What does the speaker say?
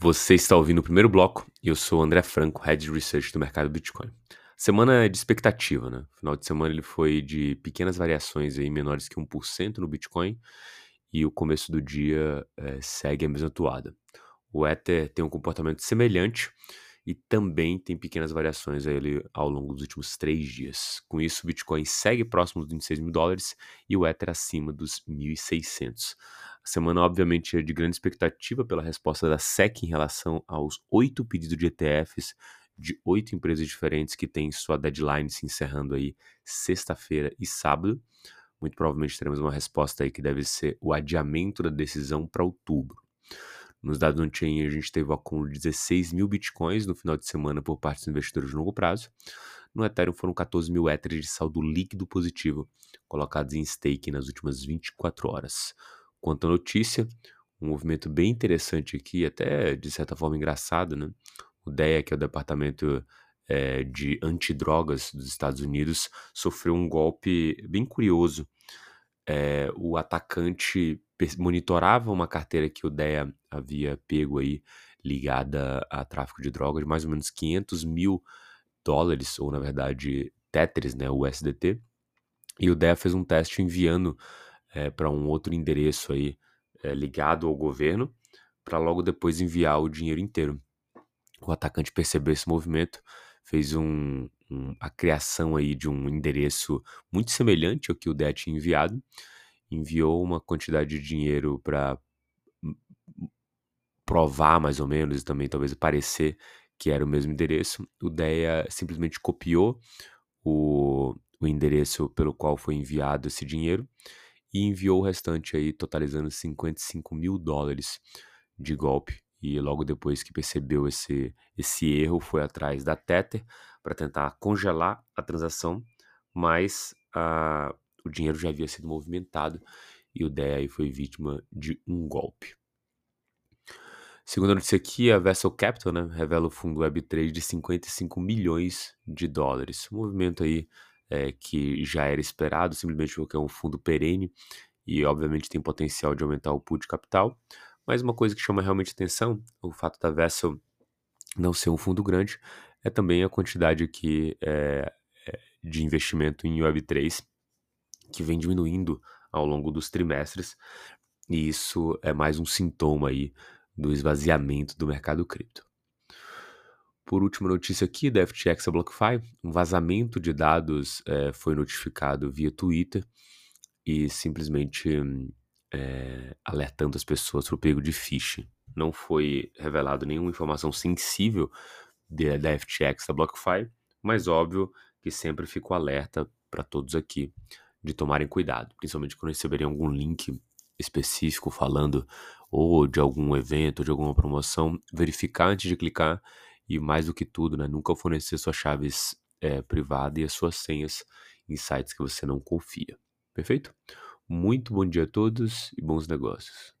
Você está ouvindo o primeiro bloco e eu sou o André Franco, Head Research do mercado Bitcoin. Semana de expectativa, né? Final de semana ele foi de pequenas variações aí, menores que 1% no Bitcoin, e o começo do dia é, segue a mesma toada. O Ether tem um comportamento semelhante e também tem pequenas variações aí ao longo dos últimos três dias. Com isso, o Bitcoin segue próximo dos 26 mil dólares e o Ether acima dos 1.600. A semana, obviamente, é de grande expectativa pela resposta da SEC em relação aos oito pedidos de ETFs de oito empresas diferentes que têm sua deadline se encerrando aí sexta-feira e sábado. Muito provavelmente teremos uma resposta aí que deve ser o adiamento da decisão para outubro. Nos dados on-chain, a gente teve o acúmulo de 16 mil bitcoins no final de semana por parte dos investidores de longo prazo. No Ethereum foram 14 mil Ethers de saldo líquido positivo, colocados em stake nas últimas 24 horas. Quanto à notícia, um movimento bem interessante aqui, até de certa forma engraçado, né? O DEA, que é o Departamento é, de Antidrogas dos Estados Unidos, sofreu um golpe bem curioso. É, o atacante monitorava uma carteira que o DEA havia pego aí ligada a tráfico de drogas, de mais ou menos 500 mil dólares, ou na verdade Tetris, né, o USDT, e o DEA fez um teste enviando é, para um outro endereço aí é, ligado ao governo, para logo depois enviar o dinheiro inteiro. O atacante percebeu esse movimento, fez um, um, a criação aí de um endereço muito semelhante ao que o DEA tinha enviado, enviou uma quantidade de dinheiro para provar mais ou menos e também talvez parecer que era o mesmo endereço. O DEA simplesmente copiou o, o endereço pelo qual foi enviado esse dinheiro e enviou o restante aí, totalizando 55 mil dólares de golpe. E logo depois que percebeu esse, esse erro, foi atrás da Tether para tentar congelar a transação, mas a, o dinheiro já havia sido movimentado e o DEA foi vítima de um golpe. Segundo a notícia aqui, a Vessel Capital né, revela o fundo Web3 de 55 milhões de dólares. Um movimento aí é, que já era esperado, simplesmente porque é um fundo perene e, obviamente, tem potencial de aumentar o pool de capital. Mas uma coisa que chama realmente atenção, o fato da Vessel não ser um fundo grande, é também a quantidade aqui é, de investimento em Web3, que vem diminuindo ao longo dos trimestres, e isso é mais um sintoma aí do esvaziamento do mercado cripto. Por última notícia aqui da FTX a BlockFi, um vazamento de dados é, foi notificado via Twitter e simplesmente é, alertando as pessoas para o pego de phishing. Não foi revelado nenhuma informação sensível de, da FTX da BlockFi, mas óbvio que sempre fico alerta para todos aqui de tomarem cuidado, principalmente quando receberem algum link específico falando ou de algum evento, de alguma promoção, verificar antes de clicar e mais do que tudo, né, nunca fornecer suas chaves é, privadas e as suas senhas em sites que você não confia. Perfeito? Muito bom dia a todos e bons negócios.